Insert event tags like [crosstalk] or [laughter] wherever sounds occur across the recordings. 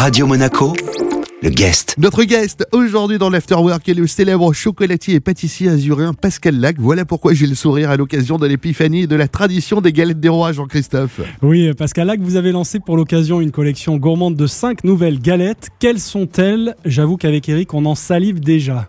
Radio Monaco, le guest. Notre guest aujourd'hui dans l'Afterwork est le célèbre chocolatier et pâtissier azuréen Pascal Lac. Voilà pourquoi j'ai le sourire à l'occasion de l'épiphanie et de la tradition des galettes des rois, Jean-Christophe. Oui, Pascal Lac, vous avez lancé pour l'occasion une collection gourmande de 5 nouvelles galettes. Quelles sont-elles? J'avoue qu'avec Eric, on en salive déjà.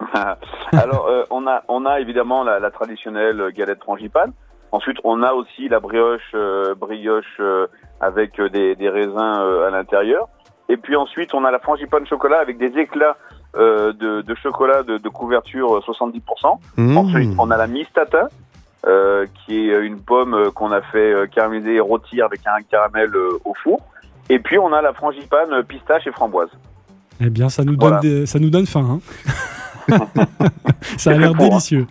[laughs] Alors, euh, on, a, on a évidemment la, la traditionnelle galette frangipane. Ensuite, on a aussi la brioche, euh, brioche euh, avec des, des raisins euh, à l'intérieur. Et puis ensuite, on a la frangipane chocolat avec des éclats euh, de, de chocolat de, de couverture euh, 70%. Mmh. Ensuite, on a la mistata, euh, qui est une pomme euh, qu'on a fait euh, caraméliser et rôtir avec un caramel euh, au four. Et puis, on a la frangipane euh, pistache et framboise. Eh bien, ça nous donne, Voilà. des- ça nous donne faim. hein. [laughs] ça a l'air délicieux.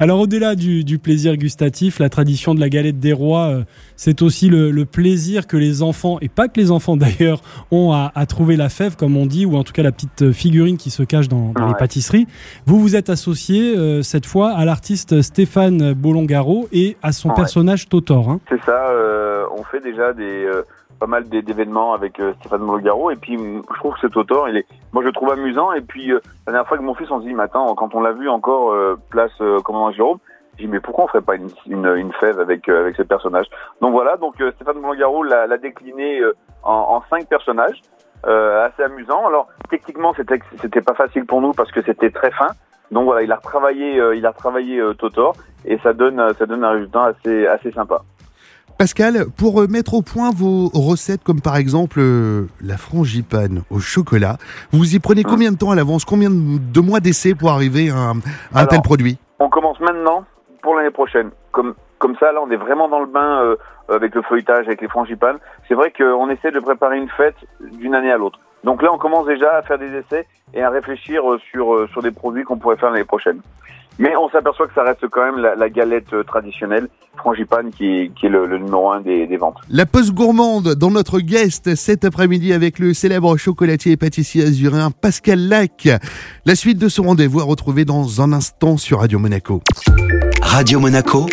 Alors, au-delà du, du plaisir gustatif, la tradition de la galette des rois, euh, c'est aussi le, le plaisir que les enfants, et pas que les enfants d'ailleurs, ont à, à trouver la fève, comme on dit, ou en tout cas la petite figurine qui se cache dans, dans les pâtisseries. Vous vous êtes associé euh, cette fois à l'artiste Stéphane Bolongaro et à son Ouais. personnage Totor. hein. C'est ça, euh, on fait déjà des euh, pas mal d'é- d'événements avec euh, Stéphane Molgaro et puis je trouve que cet auteur, il est, moi je le trouve amusant et puis euh, la dernière fois que mon fils on se dit mais attends quand on l'a vu encore euh, place euh, commandant Jérôme, j'ai dit mais pourquoi on ferait pas une, une, une fève avec avec ce personnage? Donc voilà, donc Stéphane Molgaro l'a décliné en, en cinq personnages, assez amusant. Alors techniquement c'était c'était pas facile pour nous parce que c'était très fin. Donc voilà, il a retravaillé, il a retravaillé euh, Totor et ça donne, ça donne un résultat assez, assez sympa. Pascal, pour euh, mettre au point vos recettes, comme par exemple euh, la frangipane au chocolat, vous y prenez combien de temps à l'avance? Combien de mois d'essai pour arriver à, un- à un Alors, tel produit? On commence maintenant pour l'année prochaine. Comme, comme ça, là, on est vraiment dans le bain euh, avec le feuilletage, avec les frangipanes. C'est vrai qu'on essaie de préparer une fête d'une année à l'autre. Donc là, on commence déjà à faire des essais et à réfléchir euh, sur, euh, sur des produits qu'on pourrait faire l'année prochaine. Mais on s'aperçoit que ça reste quand même la, la galette euh, traditionnelle, frangipane, qui, qui est le, le numéro un des, des ventes. La pause gourmande dans notre guest cet après-midi avec le célèbre chocolatier et pâtissier azuréen Pascal Lac. La suite de ce rendez-vous à retrouver dans un instant sur Radio Monaco. Radio Monaco,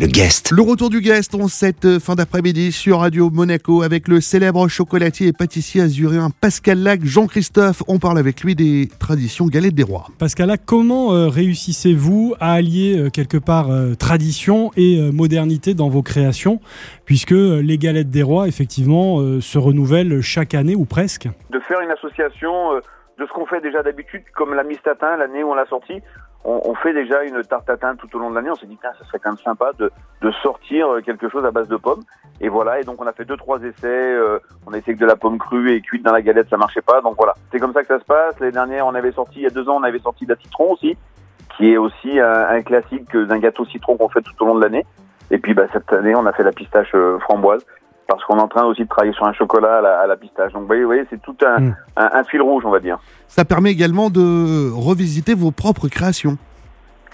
le guest. Le retour du guest en cette euh, fin d'après-midi sur Radio Monaco avec le célèbre chocolatier et pâtissier azuréen Pascal Lac. Jean-Christophe, on parle avec lui des traditions galettes des rois. Pascal, Lac, comment euh, réussissez-vous à allier euh, quelque part euh, tradition et modernité dans vos créations Puisque les galettes des rois, effectivement, se renouvellent chaque année ou presque? de faire une association de ce qu'on fait déjà d'habitude, comme la Miss Tatin, l'année où on l'a sortie. On, on fait déjà une tarte tatin tout au long de l'année. On s'est dit, tiens, ça serait quand même sympa de, de sortir euh, quelque chose à base de pommes. Et voilà. Et donc, on a fait deux, trois essais. euh, on a que de la pomme crue et cuite dans la galette, ça marchait pas. Donc voilà. C'est comme ça que ça se passe. L'année dernière, on avait sorti, il y a deux ans, on avait sorti de la citron aussi, qui est aussi un, un classique d'un gâteau citron qu'on fait tout au long de l'année. Et puis, bah, cette année, on a fait la pistache euh, framboise. Parce qu'on est en train aussi de travailler sur un chocolat à la, à la pistache. Donc, vous voyez, c'est tout un, Mm. un, un fil rouge, on va dire. Ça permet également de revisiter vos propres créations.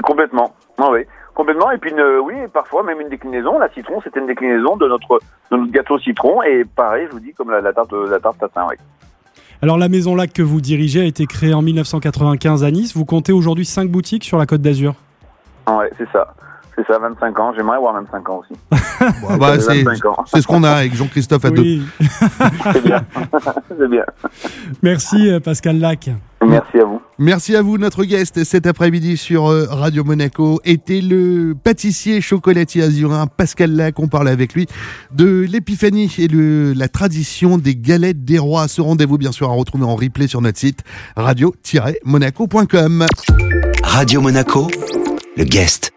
Complètement. Ah oui. Complètement. Et puis, une- oui, parfois même une déclinaison. La citron, c'était une déclinaison de notre, de notre gâteau citron. Et pareil, je vous dis, comme la, la tarte, la tarte tatin, oui. Alors la Maison Lac que vous dirigez a été créée en 1995 à Nice. Vous comptez aujourd'hui 5 boutiques sur la Côte d'Azur? Ah Ouais, c'est ça. C'est ça, 25 ans. J'aimerais avoir 25 ans aussi. [laughs] Bon, bah, c'est 25 ans. c'est ce qu'on a avec Jean-Christophe à deux. Oui. [laughs] C'est bien. [laughs] c'est bien. Merci euh, Pascal Lac. Merci à vous. Merci à vous, notre guest cet après-midi sur euh, Radio Monaco était le pâtissier chocolatier azuréen Pascal Lac. On parle avec lui de l'épiphanie et de la tradition des galettes des rois. Ce rendez-vous, bien sûr, à retrouver en replay sur notre site radio-monaco.com. Radio Monaco, le guest.